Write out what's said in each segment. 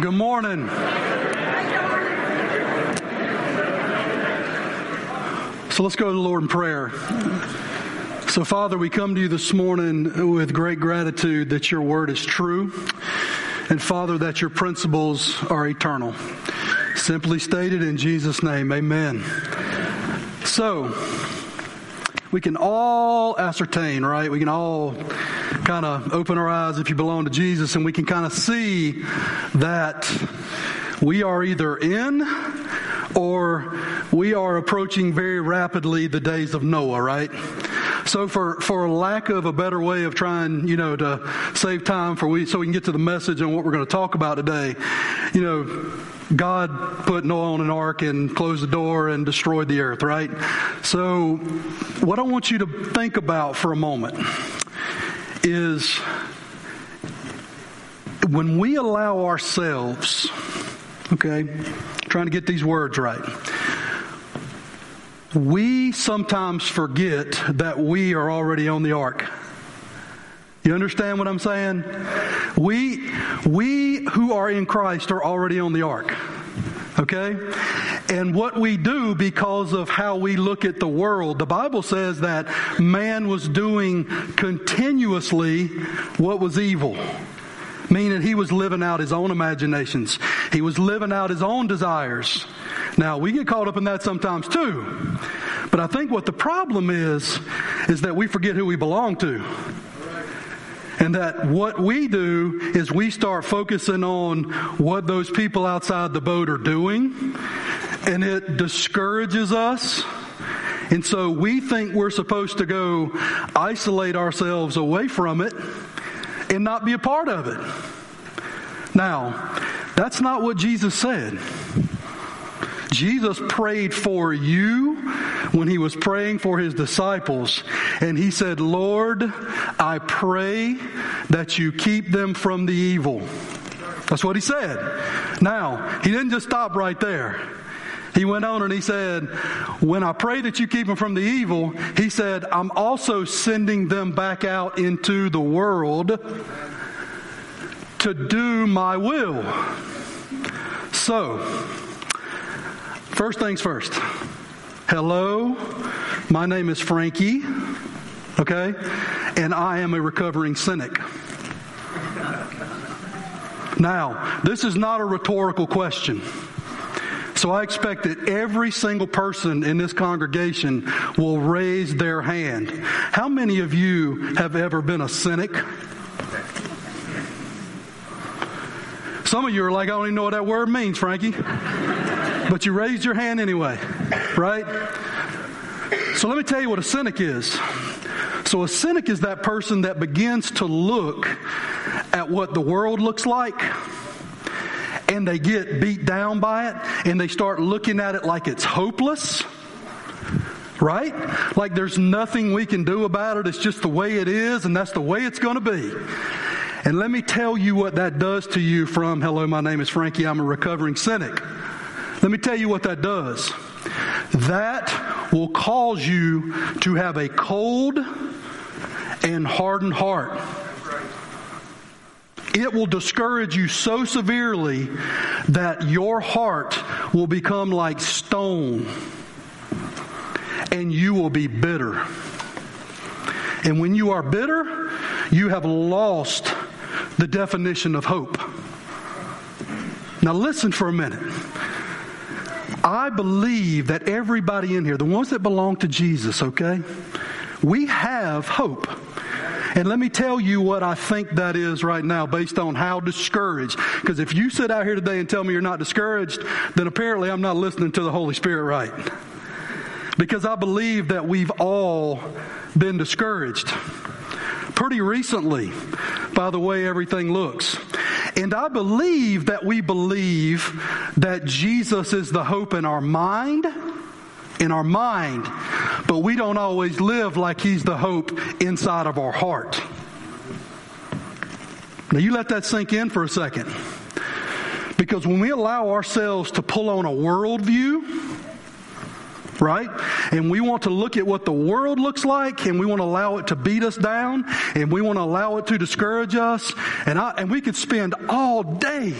Good morning. So let's go to the Lord in prayer. So, Father, we come to you this morning with great gratitude that your word is true, and Father, that your principles are eternal. Simply stated in Jesus' name, amen. So, we can all ascertain, right? We can all kind of open our eyes if you belong to Jesus, and we can kind of see that we are either in or we are approaching very rapidly the days of Noah, right? So for, for lack of a better way of trying, you know, to save time for we, so we can get to the message and what we're going to talk about today, you know, God put Noah on an ark and closed the door and destroyed the earth, right? So what I want you to think about for a moment is when we allow ourselves, okay, trying to get these words right, we sometimes forget that we are already on the ark. You understand what I'm saying? We, we who are in Christ are already on the ark. Okay? And what we do because of how we look at the world, the Bible says that man was doing continuously what was evil. Meaning he was living out his own imaginations. He was living out his own desires. Now, we get caught up in that sometimes too. But I think what the problem is, is that we forget who we belong to. And that what we do is we start focusing on what those people outside the boat are doing, and it discourages us. And so we think we're supposed to go isolate ourselves away from it and not be a part of it. Now, that's not what Jesus said. Jesus prayed for you when he was praying for his disciples, and he said, Lord, I pray that you keep them from the evil. That's what he said. Now, he didn't just stop right there. He went on and he said, When I pray that you keep them from the evil, he said, I'm also sending them back out into the world to do my will. So, first things first. Hello, my name is Frankie, okay? And I am a recovering cynic. Now, this is not a rhetorical question. So I expect that every single person in this congregation will raise their hand. How many of you have ever been a cynic? Some of you are like, I don't even know what that word means, Frankie. But you raised your hand anyway, right? So let me tell you what a cynic is. So a cynic is that person that begins to look at what the world looks like and they get beat down by it and they start looking at it like it's hopeless. Right? Like there's nothing we can do about it. It's just the way it is and that's the way it's going to be. And let me tell you what that does to you from, hello, my name is Frankie, I'm a recovering cynic. Let me tell you what that does. That will cause you to have a cold and hardened heart. It will discourage you so severely that your heart will become like stone and you will be bitter. And when you are bitter, you have lost the definition of hope. Now, listen for a minute. I believe that everybody in here, the ones that belong to Jesus, okay, we have hope. And let me tell you what I think that is right now based on how discouraged. Because if you sit out here today and tell me you're not discouraged, then apparently I'm not listening to the Holy Spirit right. Because I believe that we've all been discouraged pretty recently by the way everything looks. And I believe that we believe that Jesus is the hope in our mind, in our mind, but we don't always live like He's the hope inside of our heart. Now you let that sink in for a second. Because when we allow ourselves to pull on a worldview, right? And we want to look at what the world looks like and we want to allow it to beat us down and we want to allow it to discourage us. And I, and we could spend all day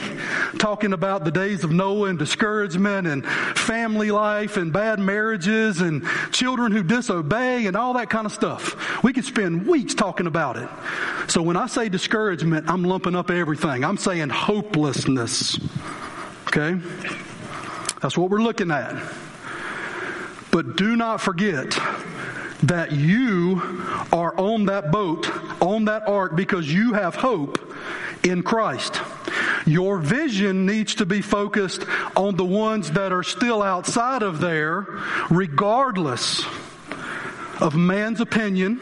talking about the days of Noah and discouragement and family life and bad marriages and children who disobey and all that kind of stuff. We could spend weeks talking about it. So when I say discouragement, I'm lumping up everything. I'm saying hopelessness. Okay? That's what we're looking at. But do not forget that you are on that boat, on that ark, because you have hope in Christ. Your vision needs to be focused on the ones that are still outside of there, regardless of man's opinion,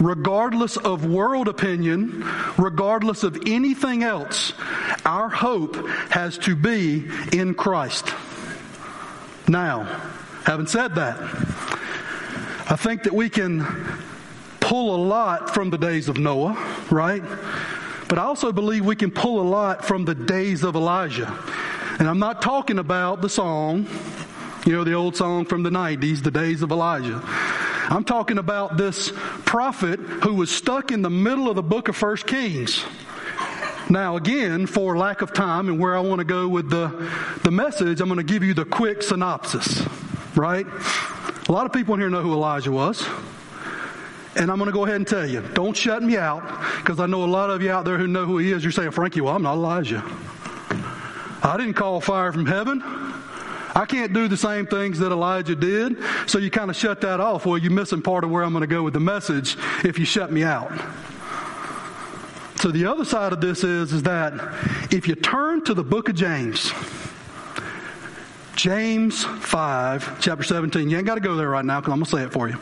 regardless of world opinion, regardless of anything else. Our hope has to be in Christ. Now, Having said that, I think that we can pull a lot from the days of Noah, right? But I also believe we can pull a lot from the days of Elijah. And I'm not talking about the song, you know, the old song from the 90s, The Days of Elijah. I'm talking about this prophet who was stuck in the middle of the book of First Kings. Now, again, for lack of time and where I want to go with the, the message, I'm going to give you the quick synopsis right? A lot of people in here know who Elijah was. And I'm going to go ahead and tell you, don't shut me out because I know a lot of you out there who know who he is. You're saying, Frankie, well, I'm not Elijah. I didn't call fire from heaven. I can't do the same things that Elijah did. So you kind of shut that off. Well, you're missing part of where I'm going to go with the message if you shut me out. So the other side of this is, is that if you turn to the book of James, James 5, chapter 17. You ain't got to go there right now because I'm going to say it for you.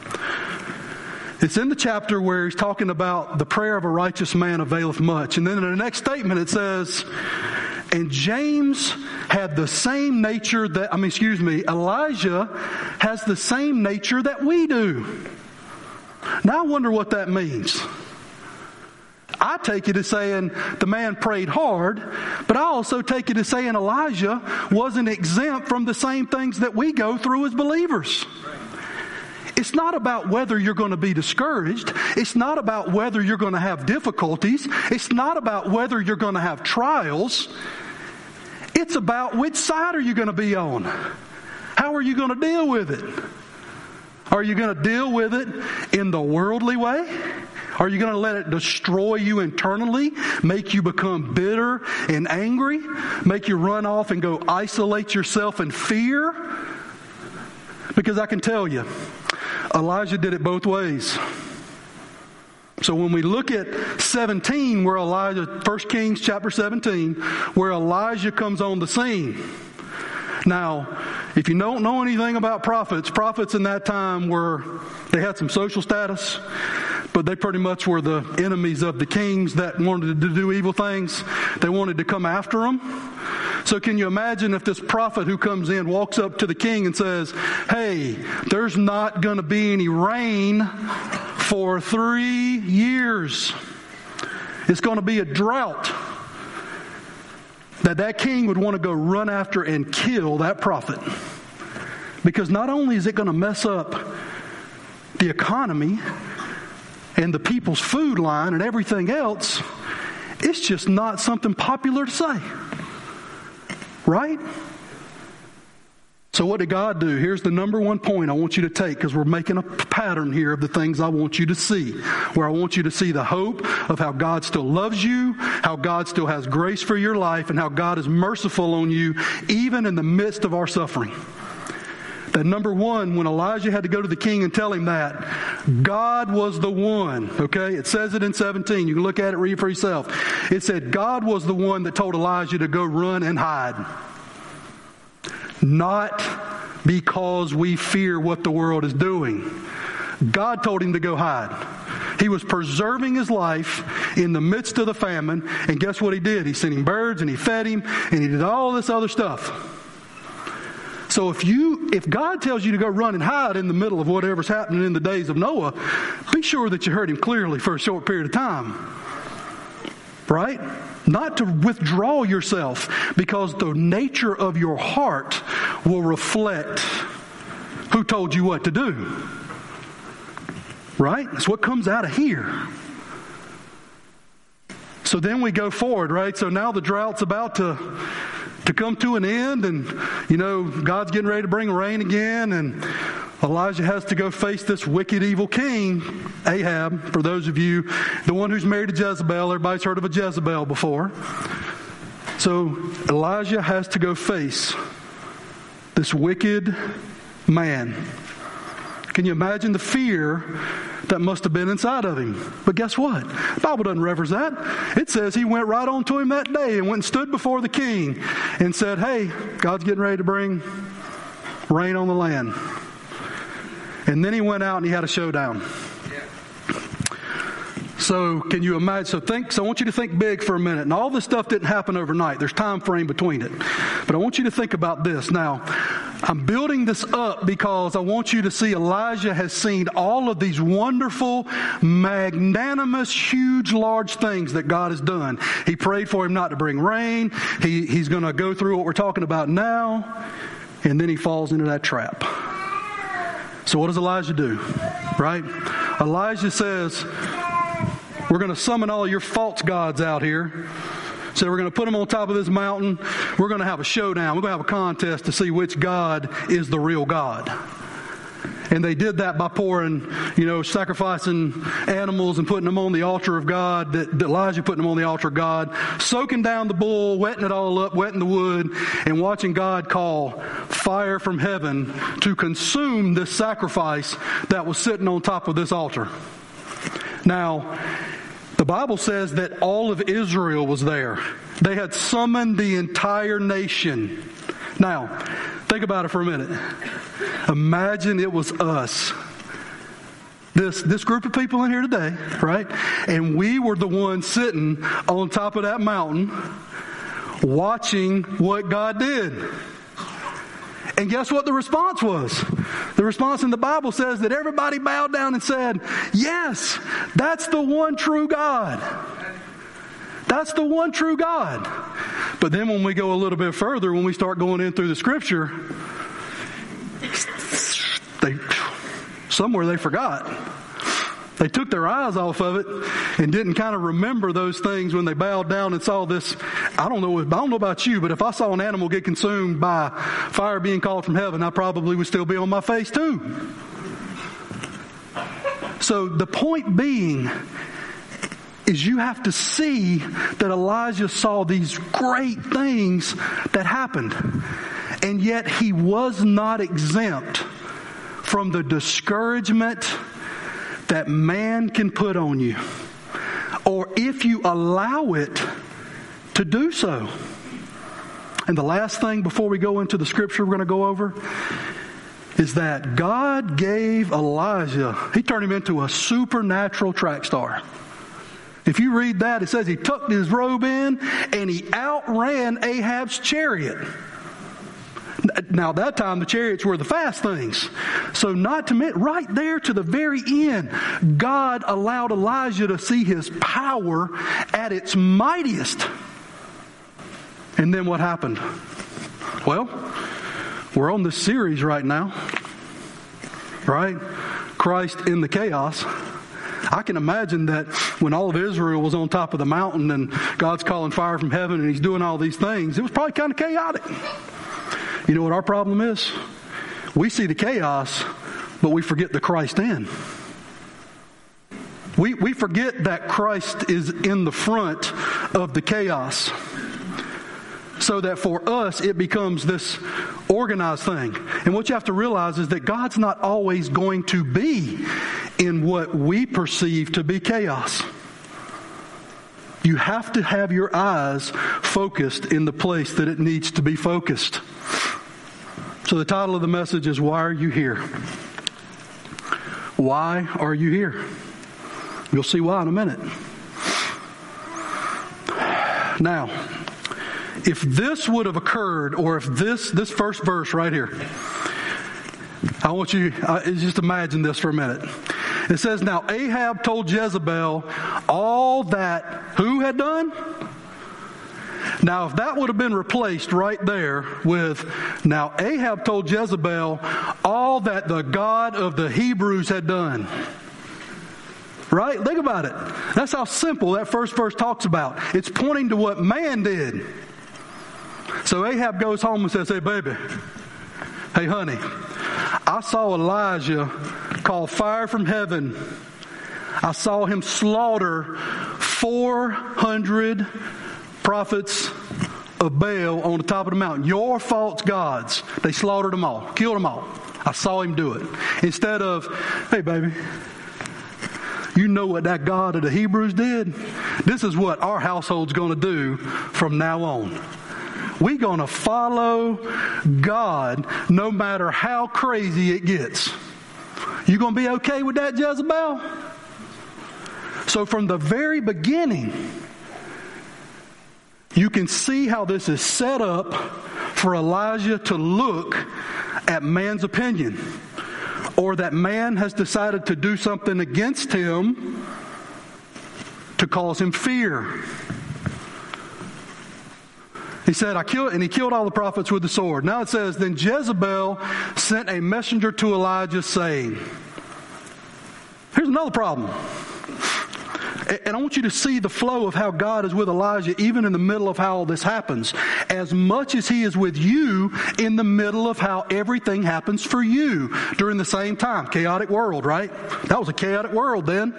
It's in the chapter where he's talking about the prayer of a righteous man availeth much. And then in the next statement it says, and James had the same nature that, I mean, excuse me, Elijah has the same nature that we do. Now I wonder what that means. I take it as saying the man prayed hard, but I also take it as saying Elijah wasn't exempt from the same things that we go through as believers. It's not about whether you're going to be discouraged. It's not about whether you're going to have difficulties. It's not about whether you're going to have trials. It's about which side are you going to be on? How are you going to deal with it? Are you going to deal with it in the worldly way? Are you going to let it destroy you internally, make you become bitter and angry, make you run off and go isolate yourself in fear? Because I can tell you, Elijah did it both ways. So when we look at 17, where Elijah, 1 Kings chapter 17, where Elijah comes on the scene. Now, if you don't know anything about prophets, prophets in that time were, they had some social status but they pretty much were the enemies of the kings that wanted to do evil things. They wanted to come after them. So can you imagine if this prophet who comes in walks up to the king and says, Hey, there's not going to be any rain for three years. It's going to be a drought. That that king would want to go run after and kill that prophet. Because not only is it going to mess up the economy, and the people's food line and everything else, it's just not something popular to say. Right? So, what did God do? Here's the number one point I want you to take because we're making a pattern here of the things I want you to see. Where I want you to see the hope of how God still loves you, how God still has grace for your life, and how God is merciful on you even in the midst of our suffering. That number one, when Elijah had to go to the king and tell him that, God was the one, okay? It says it in 17. You can look at it, read it for yourself. It said, God was the one that told Elijah to go run and hide. Not because we fear what the world is doing. God told him to go hide. He was preserving his life in the midst of the famine, and guess what he did? He sent him birds and he fed him and he did all this other stuff. So if you, if God tells you to go run and hide in the middle of whatever's happening in the days of Noah, be sure that you heard him clearly for a short period of time. Right? Not to withdraw yourself because the nature of your heart will reflect Who told you what to do? Right? That's what comes out of here. So then we go forward, right? So now the drought's about to to come to an end and you know God's getting ready to bring rain again and Elijah has to go face this wicked evil king Ahab for those of you the one who's married to Jezebel everybody's heard of a Jezebel before so Elijah has to go face this wicked man can you imagine the fear that must have been inside of him? But guess what? The Bible doesn't reference that. It says he went right on to him that day and went and stood before the king and said, Hey, God's getting ready to bring rain on the land. And then he went out and he had a showdown. So can you imagine? So think. So I want you to think big for a minute. And all this stuff didn't happen overnight. There's time frame between it. But I want you to think about this. Now, I'm building this up because I want you to see Elijah has seen all of these wonderful, magnanimous, huge, large things that God has done. He prayed for him not to bring rain. He, he's going to go through what we're talking about now. And then he falls into that trap. So what does Elijah do? Right? Elijah says, we're going to summon all your false gods out here. So we're going to put them on top of this mountain. We're going to have a showdown. We're going to have a contest to see which God is the real God. And they did that by pouring, you know, sacrificing animals and putting them on the altar of God, that Elijah putting them on the altar of God, soaking down the bull, wetting it all up, wetting the wood, and watching God call fire from heaven to consume this sacrifice that was sitting on top of this altar. Now, the Bible says that all of Israel was there. They had summoned the entire nation. Now, think about it for a minute. Imagine it was us. This, this group of people in here today, right? And we were the ones sitting on top of that mountain watching what God did. And guess what the response was? The response in the Bible says that everybody bowed down and said, Yes, that's the one true God. That's the one true God. But then when we go a little bit further, when we start going in through the scripture, they somewhere they forgot. They took their eyes off of it and didn't kind of remember those things when they bowed down and saw this. I don't know. I don't know about you, but if I saw an animal get consumed by fire being called from heaven, I probably would still be on my face too. So the point being is you have to see that Elijah saw these great things that happened. And yet he was not exempt from the discouragement that man can put on you, or if you allow it to do so. And the last thing before we go into the scripture we're going to go over is that God gave Elijah, he turned him into a supernatural track star. If you read that, it says he tucked his robe in and he outran Ahab's chariot. Now, that time the chariots were the fast things. So, not to mention, right there to the very end, God allowed Elijah to see his power at its mightiest. And then what happened? Well, we're on this series right now, right? Christ in the chaos. I can imagine that when all of Israel was on top of the mountain and God's calling fire from heaven and he's doing all these things, it was probably kind of chaotic. You know what our problem is? We see the chaos, but we forget the Christ in. We, we forget that Christ is in the front of the chaos. So that for us, it becomes this organized thing. And what you have to realize is that God's not always going to be in what we perceive to be chaos. You have to have your eyes focused in the place that it needs to be focused. So the title of the message is Why Are You Here? Why are you here? You'll see why in a minute. Now, if this would have occurred, or if this this first verse right here, I want you uh, just imagine this for a minute. It says, "Now Ahab told Jezebel all that who had done." Now, if that would have been replaced right there with, now Ahab told Jezebel all that the God of the Hebrews had done. Right? Think about it. That's how simple that first verse talks about. It's pointing to what man did. So Ahab goes home and says, Hey, baby, hey, honey, I saw Elijah call fire from heaven. I saw him slaughter 400 prophets of Baal on the top of the mountain. Your false gods. They slaughtered them all, killed them all. I saw him do it. Instead of, hey, baby, you know what that God of the Hebrews did? This is what our household's going to do from now on. We're going to follow God no matter how crazy it gets. You going to be okay with that, Jezebel? So, from the very beginning, you can see how this is set up for Elijah to look at man's opinion or that man has decided to do something against him to cause him fear. He said, I killed, and he killed all the prophets with the sword. Now it says, Then Jezebel sent a messenger to Elijah saying, Here's another problem. And I want you to see the flow of how God is with Elijah, even in the middle of how all this happens. As much as He is with you in the middle of how everything happens for you during the same time. Chaotic world, right? That was a chaotic world then.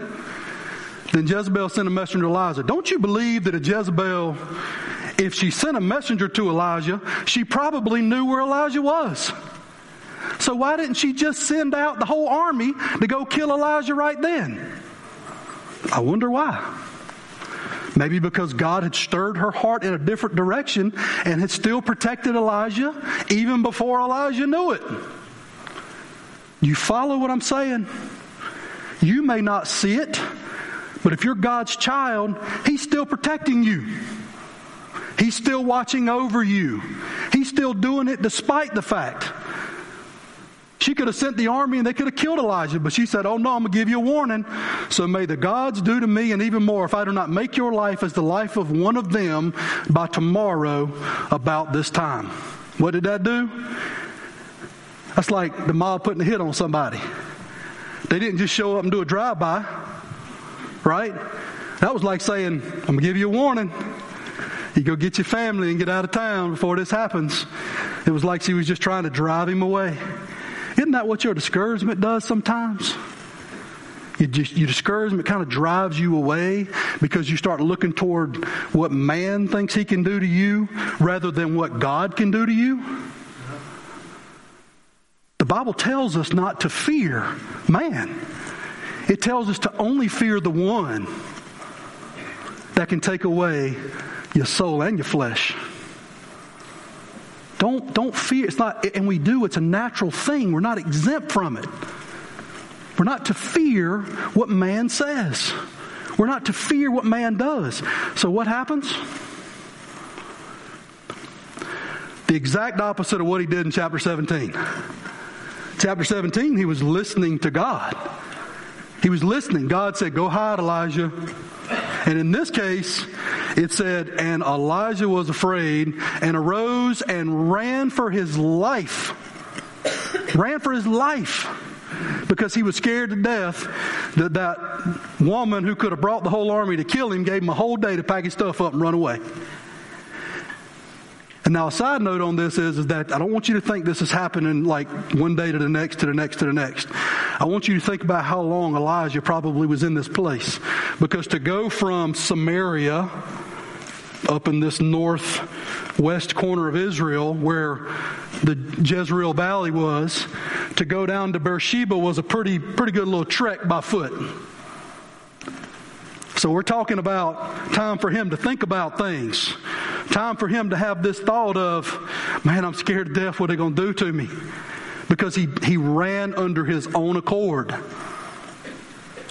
And then Jezebel sent a messenger to Elijah. Don't you believe that a Jezebel, if she sent a messenger to Elijah, she probably knew where Elijah was? So why didn't she just send out the whole army to go kill Elijah right then? I wonder why. Maybe because God had stirred her heart in a different direction and had still protected Elijah even before Elijah knew it. You follow what I'm saying? You may not see it, but if you're God's child, He's still protecting you. He's still watching over you. He's still doing it despite the fact she could have sent the army and they could have killed Elijah, but she said, Oh no, I'm going to give you a warning. So may the gods do to me and even more if I do not make your life as the life of one of them by tomorrow about this time. What did that do? That's like the mob putting a hit on somebody. They didn't just show up and do a drive by, right? That was like saying, I'm going to give you a warning. You go get your family and get out of town before this happens. It was like she was just trying to drive him away. Isn't that what your discouragement does sometimes? You just, your discouragement kind of drives you away because you start looking toward what man thinks he can do to you rather than what God can do to you. The Bible tells us not to fear man. It tells us to only fear the one that can take away your soul and your flesh. Don't, don't fear. It's not, and we do, it's a natural thing. We're not exempt from it. We're not to fear what man says. We're not to fear what man does. So what happens? The exact opposite of what he did in chapter 17. Chapter 17, he was listening to God. He was listening. God said, Go hide, Elijah. And in this case, it said, And Elijah was afraid and arose and ran for his life. ran for his life because he was scared to death that that woman who could have brought the whole army to kill him gave him a whole day to pack his stuff up and run away. And now a side note on this is, is that I don't want you to think this is happening like one day to the next to the next to the next. I want you to think about how long Elijah probably was in this place. Because to go from Samaria up in this northwest corner of Israel where the Jezreel Valley was, to go down to Beersheba was a pretty, pretty good little trek by foot. So we're talking about time for him to think about things. Time for him to have this thought of, man, I'm scared to death. What are they going to do to me? Because he, he ran under his own accord.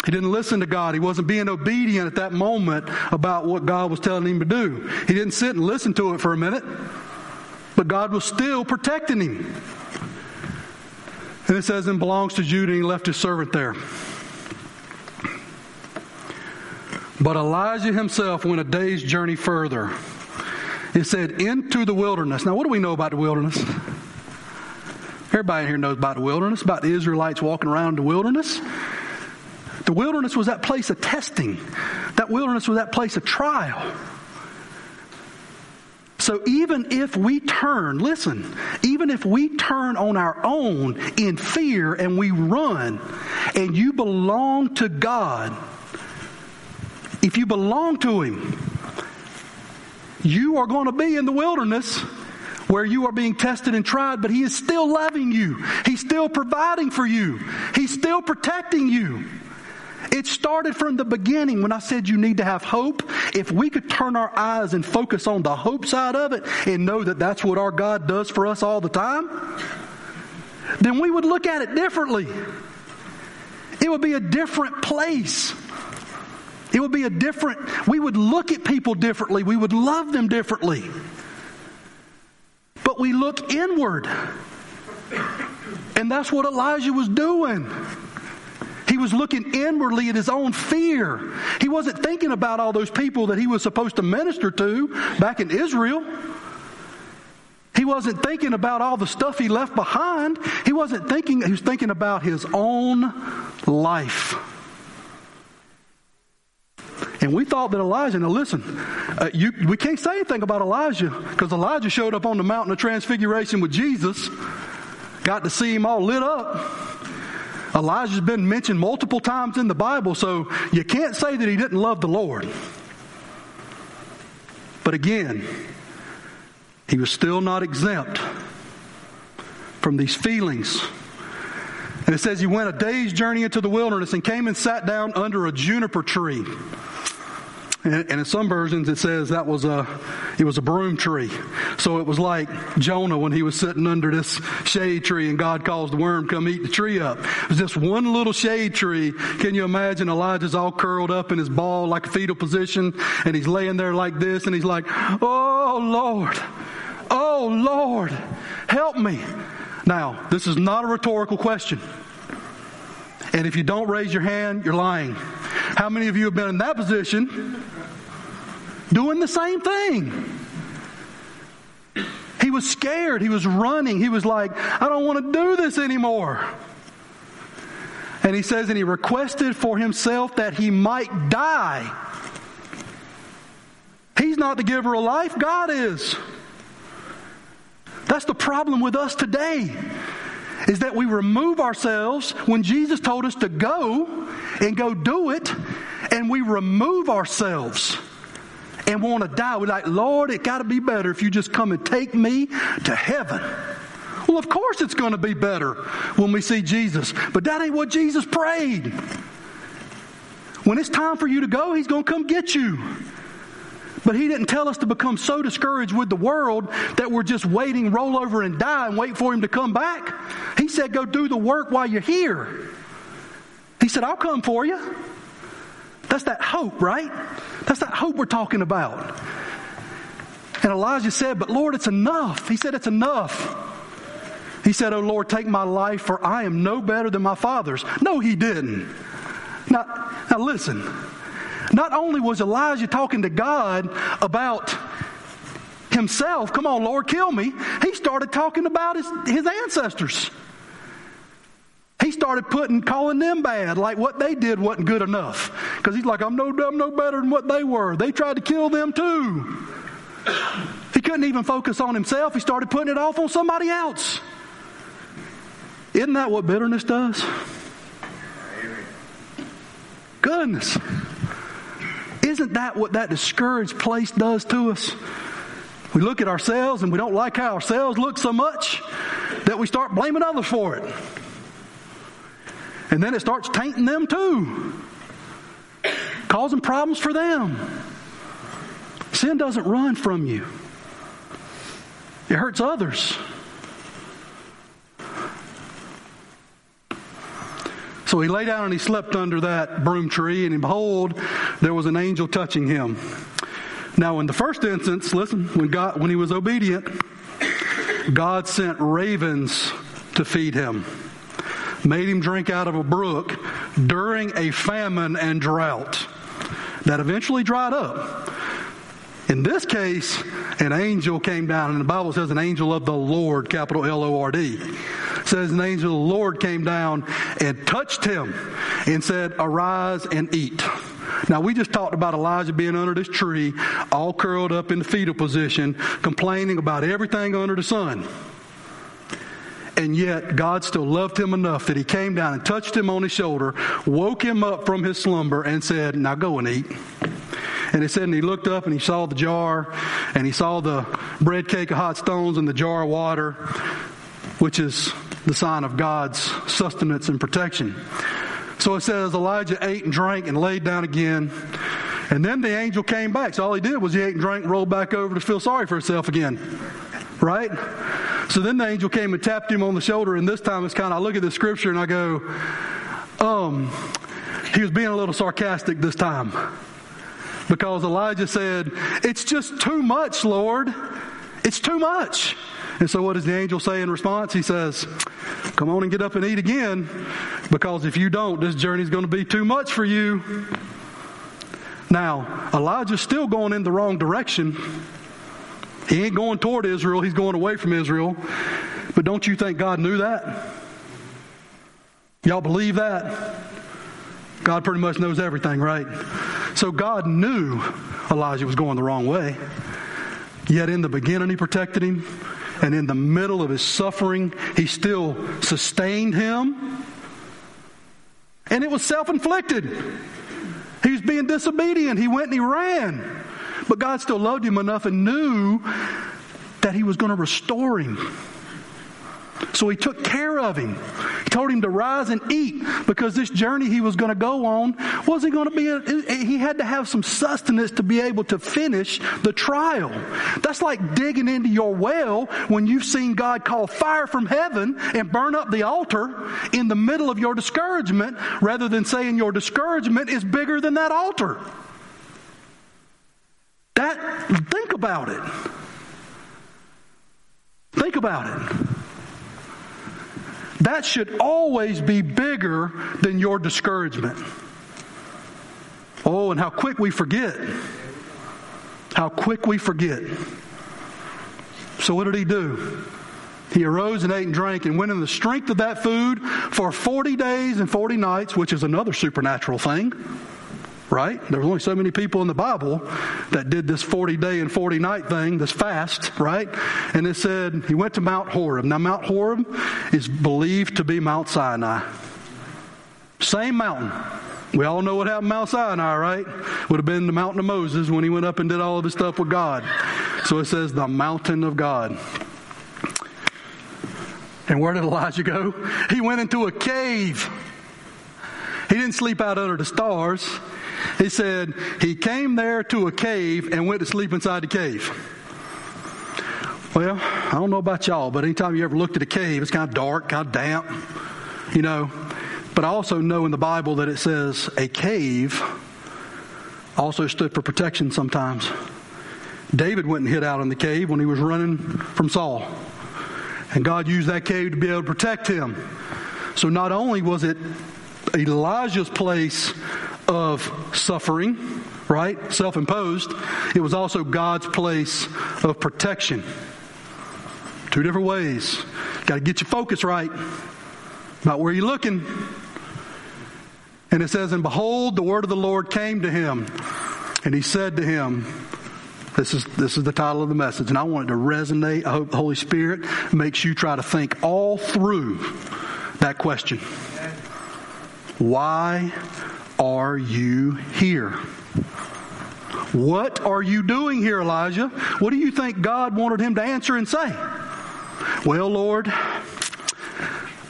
He didn't listen to God. He wasn't being obedient at that moment about what God was telling him to do. He didn't sit and listen to it for a minute, but God was still protecting him. And it says, and belongs to Judah, and he left his servant there. But Elijah himself went a day's journey further. it said, into the wilderness. Now, what do we know about the wilderness? Everybody here knows about the wilderness, about the Israelites walking around the wilderness. The wilderness was that place of testing. That wilderness was that place of trial. So even if we turn, listen, even if we turn on our own in fear and we run and you belong to God, if you belong to Him, you are going to be in the wilderness where you are being tested and tried, but He is still loving you. He's still providing for you. He's still protecting you. It started from the beginning when I said you need to have hope. If we could turn our eyes and focus on the hope side of it and know that that's what our God does for us all the time, then we would look at it differently. It would be a different place. It would be a different, we would look at people differently. We would love them differently. But we look inward. And that's what Elijah was doing. He was looking inwardly at his own fear. He wasn't thinking about all those people that he was supposed to minister to back in Israel. He wasn't thinking about all the stuff he left behind. He wasn't thinking, he was thinking about his own life. And we thought that Elijah, now listen, uh, you, we can't say anything about Elijah because Elijah showed up on the mountain of transfiguration with Jesus, got to see him all lit up. Elijah's been mentioned multiple times in the Bible, so you can't say that he didn't love the Lord. But again, he was still not exempt from these feelings. And it says he went a day's journey into the wilderness and came and sat down under a juniper tree. And, in some versions it says that was a, it was a broom tree. So it was like Jonah when he was sitting under this shade tree and God caused the worm come eat the tree up. It was just one little shade tree. Can you imagine Elijah's all curled up in his ball like a fetal position and he's laying there like this and he's like, Oh Lord, oh Lord, help me. Now, this is not a rhetorical question. And if you don't raise your hand, you're lying. How many of you have been in that position doing the same thing? He was scared. He was running. He was like, I don't want to do this anymore. And he says, and he requested for himself that he might die. He's not the giver of life, God is. That's the problem with us today is that we remove ourselves when Jesus told us to go and go do it, and we remove ourselves and want to die. We're like, Lord, it got to be better if you just come and take me to heaven. Well, of course it's going to be better when we see Jesus, but that ain't what Jesus prayed. When it's time for you to go, He's going to come get you. But he didn't tell us to become so discouraged with the world that we're just waiting, roll over and die and wait for him to come back. He said, go do the work while you're here. He said, I'll come for you. That's that hope, right? That's that hope we're talking about. And Elijah said, But Lord, it's enough. He said, It's enough. He said, Oh Lord, take my life, for I am no better than my father's. No, he didn't. Now, now listen. Not only was Elijah talking to God about himself, come on, Lord, kill me, he started talking about his, his ancestors. He started putting, calling them bad, like what they did wasn't good enough. Because he's like, I'm no, I'm no better than what they were. They tried to kill them too. He couldn't even focus on himself. He started putting it off on somebody else. Isn't that what bitterness does? Goodness. Isn't that what that discouraged place does to us? We look at ourselves and we don't like how ourselves look so much that we start blaming others for it. And then it starts tainting them too, causing problems for them. Sin doesn't run from you, it hurts others. So he lay down and he slept under that broom tree, and behold, there was an angel touching him. Now, in the first instance, listen, when God, when he was obedient, God sent ravens to feed him made him drink out of a brook during a famine and drought that eventually dried up. In this case, an angel came down, and the Bible says an angel of the Lord, capital L O R D. Says an angel of the Lord came down and touched him and said, Arise and eat. Now, we just talked about Elijah being under this tree, all curled up in the fetal position, complaining about everything under the sun. And yet, God still loved him enough that he came down and touched him on his shoulder, woke him up from his slumber, and said, Now go and eat. And it said, and he looked up and he saw the jar, and he saw the bread cake of hot stones and the jar of water, which is the sign of God's sustenance and protection. So it says Elijah ate and drank and laid down again. And then the angel came back. So all he did was he ate and drank, rolled back over to feel sorry for himself again. Right? So then the angel came and tapped him on the shoulder. And this time it's kind of, I look at the scripture and I go, um, he was being a little sarcastic this time because Elijah said, It's just too much, Lord. It's too much. And so, what does the angel say in response? He says, Come on and get up and eat again, because if you don't, this journey is going to be too much for you. Now, Elijah's still going in the wrong direction. He ain't going toward Israel, he's going away from Israel. But don't you think God knew that? Y'all believe that? God pretty much knows everything, right? So God knew Elijah was going the wrong way. Yet in the beginning, he protected him. And in the middle of his suffering, he still sustained him. And it was self inflicted. He was being disobedient. He went and he ran. But God still loved him enough and knew that he was going to restore him. So he took care of him. He told him to rise and eat because this journey he was going to go on wasn't going to be, a, he had to have some sustenance to be able to finish the trial. That's like digging into your well when you've seen God call fire from heaven and burn up the altar in the middle of your discouragement rather than saying your discouragement is bigger than that altar. That, think about it. Think about it. That should always be bigger than your discouragement. Oh, and how quick we forget. How quick we forget. So, what did he do? He arose and ate and drank and went in the strength of that food for 40 days and 40 nights, which is another supernatural thing right? There was only so many people in the Bible that did this 40 day and 40 night thing, this fast, right? And it said he went to Mount Horeb. Now, Mount Horeb is believed to be Mount Sinai. Same mountain. We all know what happened Mount Sinai, right? Would have been the mountain of Moses when he went up and did all of his stuff with God. So it says the mountain of God. And where did Elijah go? He went into a cave. He didn't sleep out under the stars. He said he came there to a cave and went to sleep inside the cave. Well, I don't know about y'all, but anytime you ever looked at a cave, it's kind of dark, kind of damp, you know. But I also know in the Bible that it says a cave also stood for protection sometimes. David went and hid out in the cave when he was running from Saul. And God used that cave to be able to protect him. So not only was it Elijah's place of suffering, right? Self imposed. It was also God's place of protection. Two different ways. Got to get your focus right about where you're looking. And it says, And behold, the word of the Lord came to him, and he said to him, this is, this is the title of the message, and I want it to resonate. I hope the Holy Spirit makes you try to think all through that question. Why are you here? What are you doing here, Elijah? What do you think God wanted him to answer and say? Well, Lord,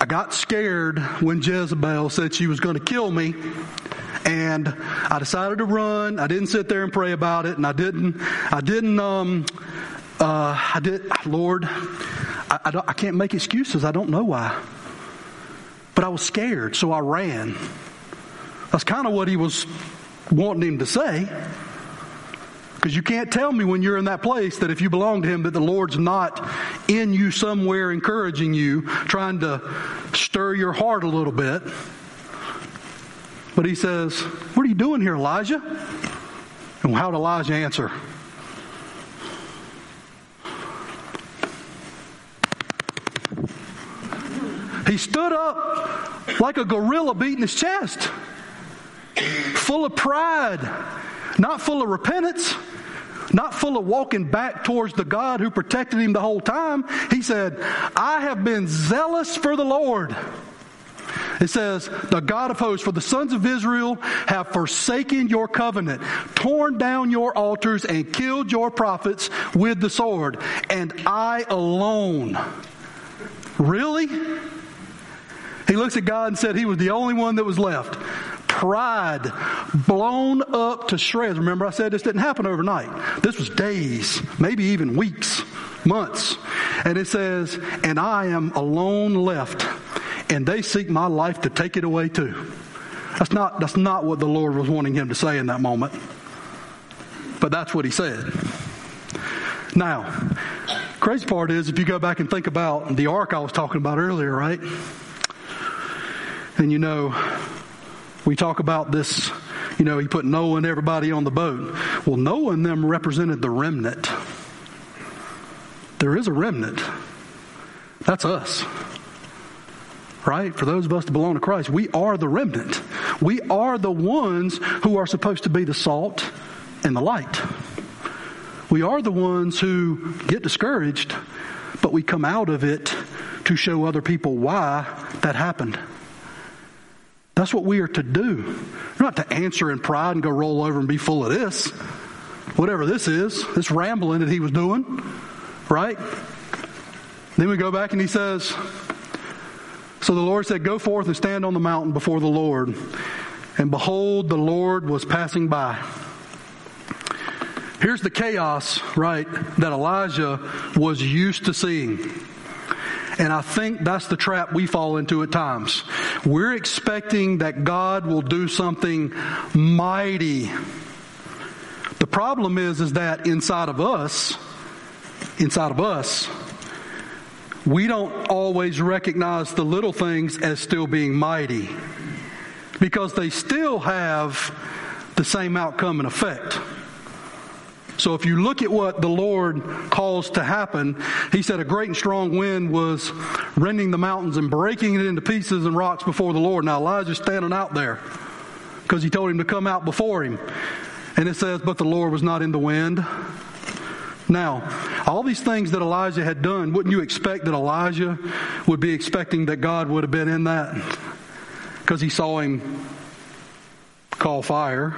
I got scared when Jezebel said she was going to kill me. And I decided to run. I didn't sit there and pray about it. And I didn't, I didn't, um, uh, I did, Lord, I, I, I can't make excuses. I don't know why. But I was scared, so I ran. That's kind of what he was wanting him to say. Because you can't tell me when you're in that place that if you belong to Him, that the Lord's not in you somewhere encouraging you, trying to stir your heart a little bit. But He says, What are you doing here, Elijah? And how'd Elijah answer? He stood up like a gorilla beating his chest full of pride, not full of repentance, not full of walking back towards the God who protected him the whole time. He said, I have been zealous for the Lord. It says, The God of hosts, for the sons of Israel have forsaken your covenant, torn down your altars, and killed your prophets with the sword, and I alone. Really? He looks at God and said he was the only one that was left. Pride blown up to shreds. Remember, I said this didn't happen overnight. This was days, maybe even weeks, months. And it says, And I am alone left and they seek my life to take it away too. That's not, that's not what the Lord was wanting him to say in that moment. But that's what he said. Now, crazy part is if you go back and think about the ark I was talking about earlier, right? And you know, we talk about this, you know, he put Noah and everybody on the boat. Well, Noah and them represented the remnant. There is a remnant. That's us right? For those of us that belong to Christ, we are the remnant. We are the ones who are supposed to be the salt and the light. We are the ones who get discouraged, but we come out of it to show other people why that happened. That's what we are to do. Not to answer in pride and go roll over and be full of this. Whatever this is, this rambling that he was doing, right? Then we go back and he says, so the Lord said, Go forth and stand on the mountain before the Lord. And behold, the Lord was passing by. Here's the chaos, right, that Elijah was used to seeing. And I think that's the trap we fall into at times. We're expecting that God will do something mighty. The problem is, is that inside of us, inside of us, we don't always recognize the little things as still being mighty because they still have the same outcome and effect. So if you look at what the Lord calls to happen, He said a great and strong wind was rending the mountains and breaking it into pieces and rocks before the Lord. Now Elijah's standing out there because He told him to come out before Him. And it says, but the Lord was not in the wind. Now, all these things that Elijah had done, wouldn't you expect that Elijah would be expecting that God would have been in that? Because he saw him call fire.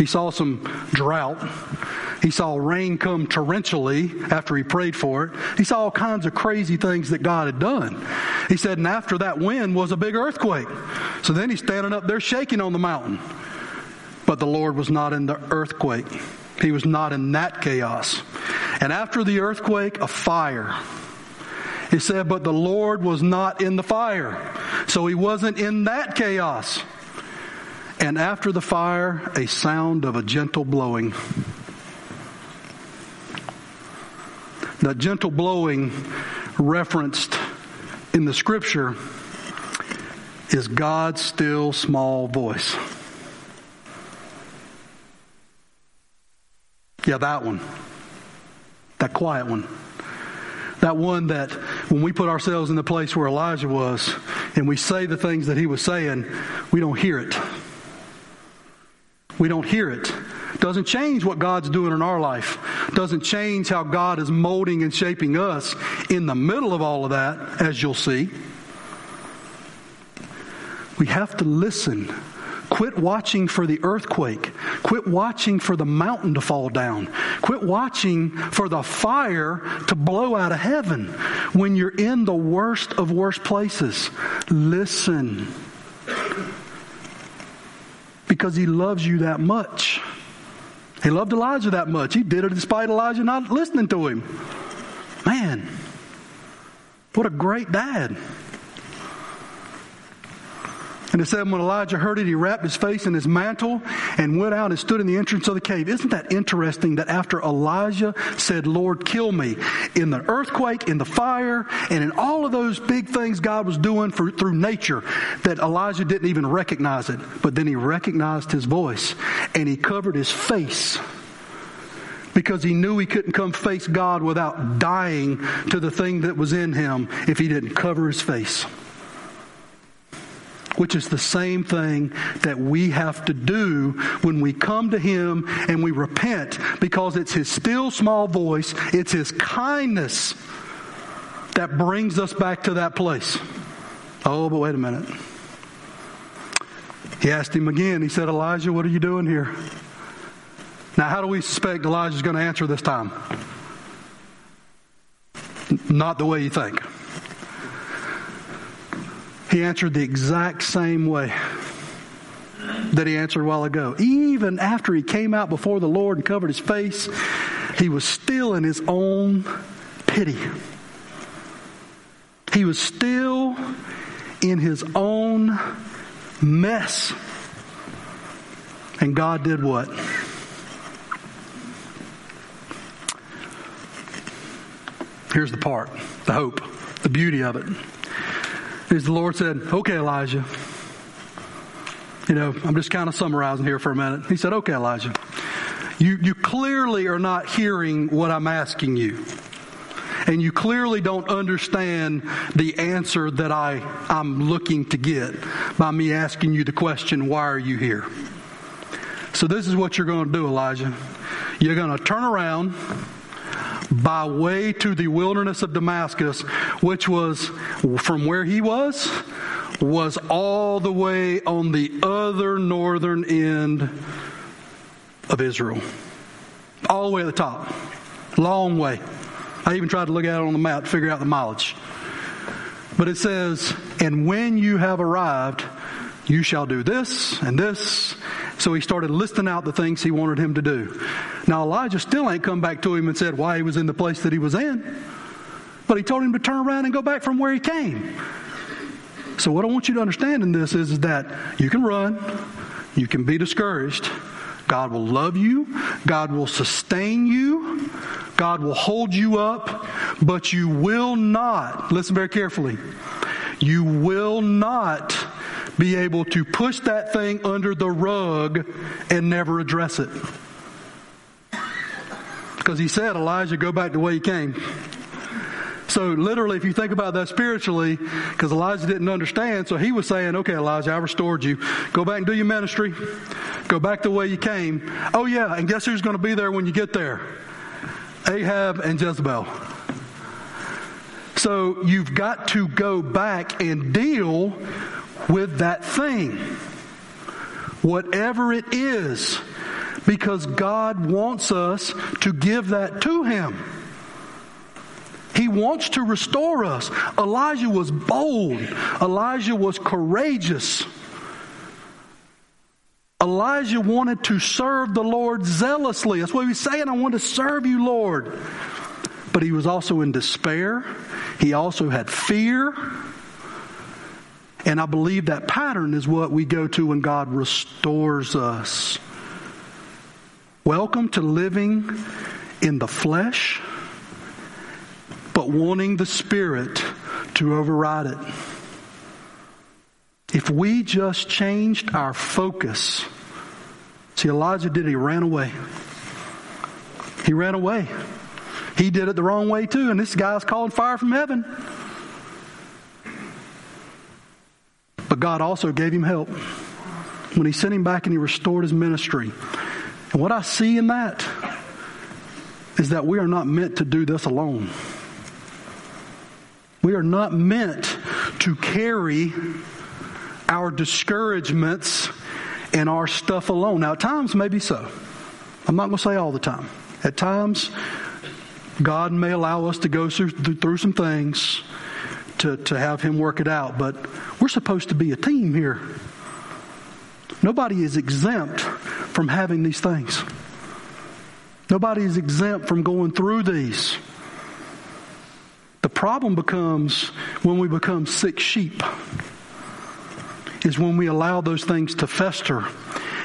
He saw some drought. He saw rain come torrentially after he prayed for it. He saw all kinds of crazy things that God had done. He said, and after that wind was a big earthquake. So then he's standing up there shaking on the mountain. But the Lord was not in the earthquake. He was not in that chaos. And after the earthquake, a fire. He said, but the Lord was not in the fire. So he wasn't in that chaos. And after the fire, a sound of a gentle blowing. That gentle blowing referenced in the scripture is God's still small voice. Yeah, that one. That quiet one. That one that when we put ourselves in the place where Elijah was and we say the things that he was saying, we don't hear it. We don't hear it. Doesn't change what God's doing in our life. Doesn't change how God is molding and shaping us in the middle of all of that, as you'll see. We have to listen Quit watching for the earthquake. Quit watching for the mountain to fall down. Quit watching for the fire to blow out of heaven. When you're in the worst of worst places, listen. Because he loves you that much. He loved Elijah that much. He did it despite Elijah not listening to him. Man, what a great dad. And it said when Elijah heard it, he wrapped his face in his mantle and went out and stood in the entrance of the cave. Isn't that interesting that after Elijah said, Lord, kill me, in the earthquake, in the fire, and in all of those big things God was doing for, through nature, that Elijah didn't even recognize it. But then he recognized his voice and he covered his face because he knew he couldn't come face God without dying to the thing that was in him if he didn't cover his face. Which is the same thing that we have to do when we come to Him and we repent because it's His still small voice, it's His kindness that brings us back to that place. Oh, but wait a minute. He asked him again. He said, Elijah, what are you doing here? Now, how do we suspect Elijah's going to answer this time? Not the way you think. He answered the exact same way that he answered a while ago. Even after he came out before the Lord and covered his face, he was still in his own pity. He was still in his own mess. And God did what? Here's the part, the hope, the beauty of it. Is the Lord said, Okay, Elijah. You know, I'm just kind of summarizing here for a minute. He said, Okay, Elijah. You, you clearly are not hearing what I'm asking you. And you clearly don't understand the answer that I, I'm looking to get by me asking you the question, Why are you here? So, this is what you're going to do, Elijah. You're going to turn around by way to the wilderness of Damascus, which was from where he was, was all the way on the other northern end of Israel. All the way at the top. Long way. I even tried to look at it on the map to figure out the mileage. But it says, and when you have arrived, you shall do this and this. So he started listing out the things he wanted him to do. Now Elijah still ain't come back to him and said why he was in the place that he was in. But he told him to turn around and go back from where he came. So what I want you to understand in this is, that you can run, you can be discouraged. God will love you. God will sustain you. God will hold you up, but you will not, listen very carefully, you will not be able to push that thing under the rug and never address it. Because he said, Elijah, go back the way you came. So literally, if you think about that spiritually, because Elijah didn't understand, so he was saying, okay, Elijah, I restored you. Go back and do your ministry. Go back the way you came. Oh yeah, and guess who's going to be there when you get there? Ahab and Jezebel. So you've got to go back and deal with that thing. Whatever it is. Because God wants us to give that to Him. He wants to restore us. Elijah was bold. Elijah was courageous. Elijah wanted to serve the Lord zealously. That's what he's saying. I want to serve you, Lord. But he was also in despair. He also had fear. And I believe that pattern is what we go to when God restores us. Welcome to living in the flesh, but wanting the Spirit to override it. If we just changed our focus, see, Elijah did, he ran away. He ran away. He did it the wrong way too, and this guy's calling fire from heaven. But God also gave him help when he sent him back and he restored his ministry. And what I see in that is that we are not meant to do this alone. We are not meant to carry our discouragements and our stuff alone. Now, at times, maybe so. I'm not going to say all the time. At times, God may allow us to go through, through some things to, to have Him work it out, but we're supposed to be a team here. Nobody is exempt from having these things. Nobody is exempt from going through these. The problem becomes when we become sick sheep, is when we allow those things to fester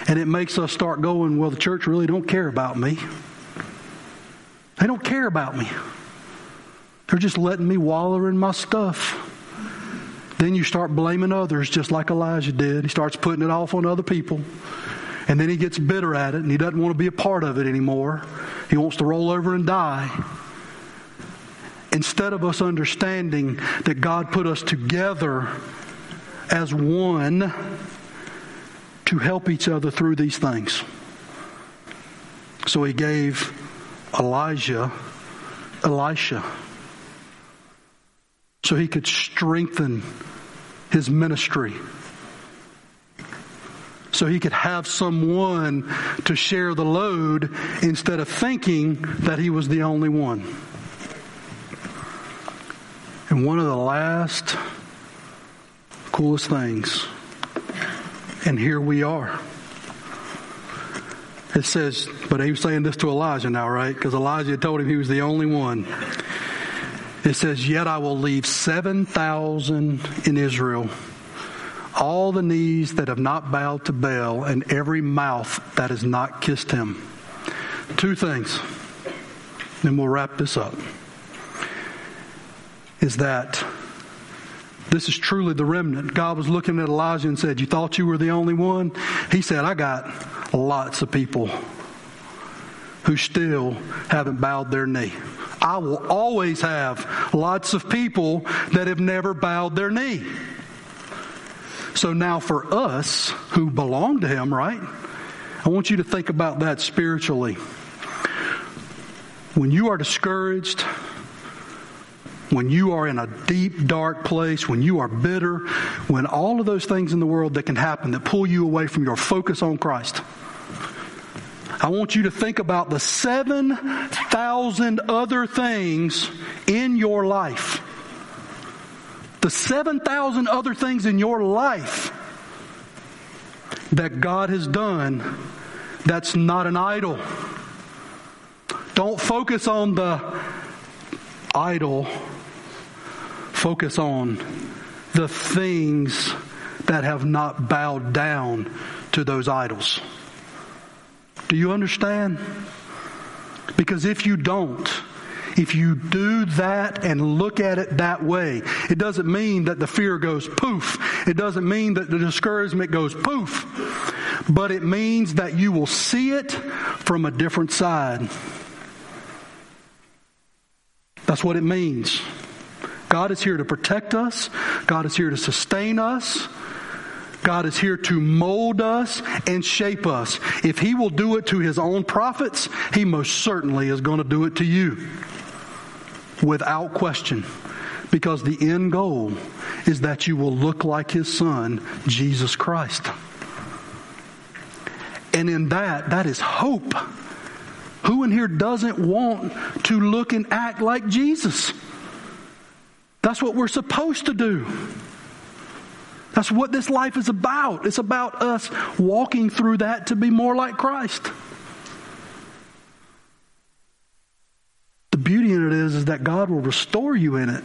and it makes us start going, well, the church really don't care about me. They don't care about me. They're just letting me wallow in my stuff. Then you start blaming others just like Elijah did. He starts putting it off on other people. And then he gets bitter at it and he doesn't want to be a part of it anymore. He wants to roll over and die. Instead of us understanding that God put us together as one to help each other through these things. So he gave Elijah Elisha so he could strengthen his ministry. So he could have someone to share the load instead of thinking that he was the only one. And one of the last coolest things, and here we are. It says, but he was saying this to Elijah now, right? Because Elijah told him he was the only one. It says, Yet I will leave 7,000 in Israel, all the knees that have not bowed to Baal, and every mouth that has not kissed him. Two things, and we'll wrap this up. Is that this is truly the remnant. God was looking at Elijah and said, You thought you were the only one? He said, I got lots of people who still haven't bowed their knee. I will always have lots of people that have never bowed their knee. So now for us who belong to Him, right? I want you to think about that spiritually. When you are discouraged, when you are in a deep, dark place, when you are bitter, when all of those things in the world that can happen that pull you away from your focus on Christ. I want you to think about the 7,000 other things in your life. The 7,000 other things in your life that God has done that's not an idol. Don't focus on the idol. Focus on the things that have not bowed down to those idols. Do you understand? Because if you don't, if you do that and look at it that way, it doesn't mean that the fear goes poof. It doesn't mean that the discouragement goes poof. But it means that you will see it from a different side. That's what it means. God is here to protect us. God is here to sustain us. God is here to mold us and shape us. If He will do it to His own prophets, He most certainly is going to do it to you. Without question. Because the end goal is that you will look like His Son, Jesus Christ. And in that, that is hope. Who in here doesn't want to look and act like Jesus? That's what we're supposed to do. That's what this life is about. It's about us walking through that to be more like Christ. The beauty in it is, is that God will restore you in it.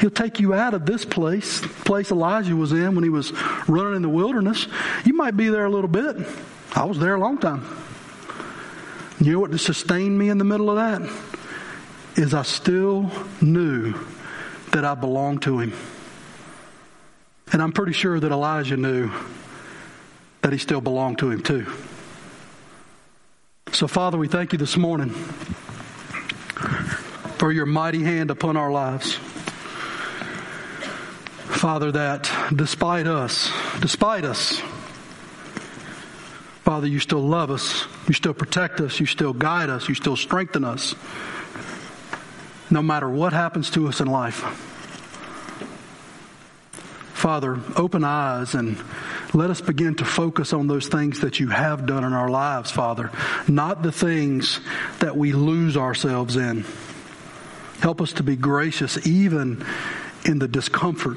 He'll take you out of this place, place Elijah was in when he was running in the wilderness. You might be there a little bit. I was there a long time. You know what sustained me in the middle of that? Is I still knew that I belonged to him. And I'm pretty sure that Elijah knew that he still belonged to him too. So, Father, we thank you this morning for your mighty hand upon our lives. Father, that despite us, despite us, Father, you still love us, you still protect us, you still guide us, you still strengthen us, no matter what happens to us in life. Father, open eyes and let us begin to focus on those things that you have done in our lives, Father, not the things that we lose ourselves in. Help us to be gracious even in the discomfort,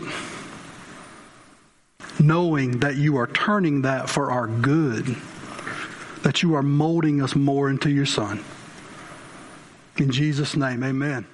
knowing that you are turning that for our good, that you are molding us more into your Son. In Jesus' name, amen.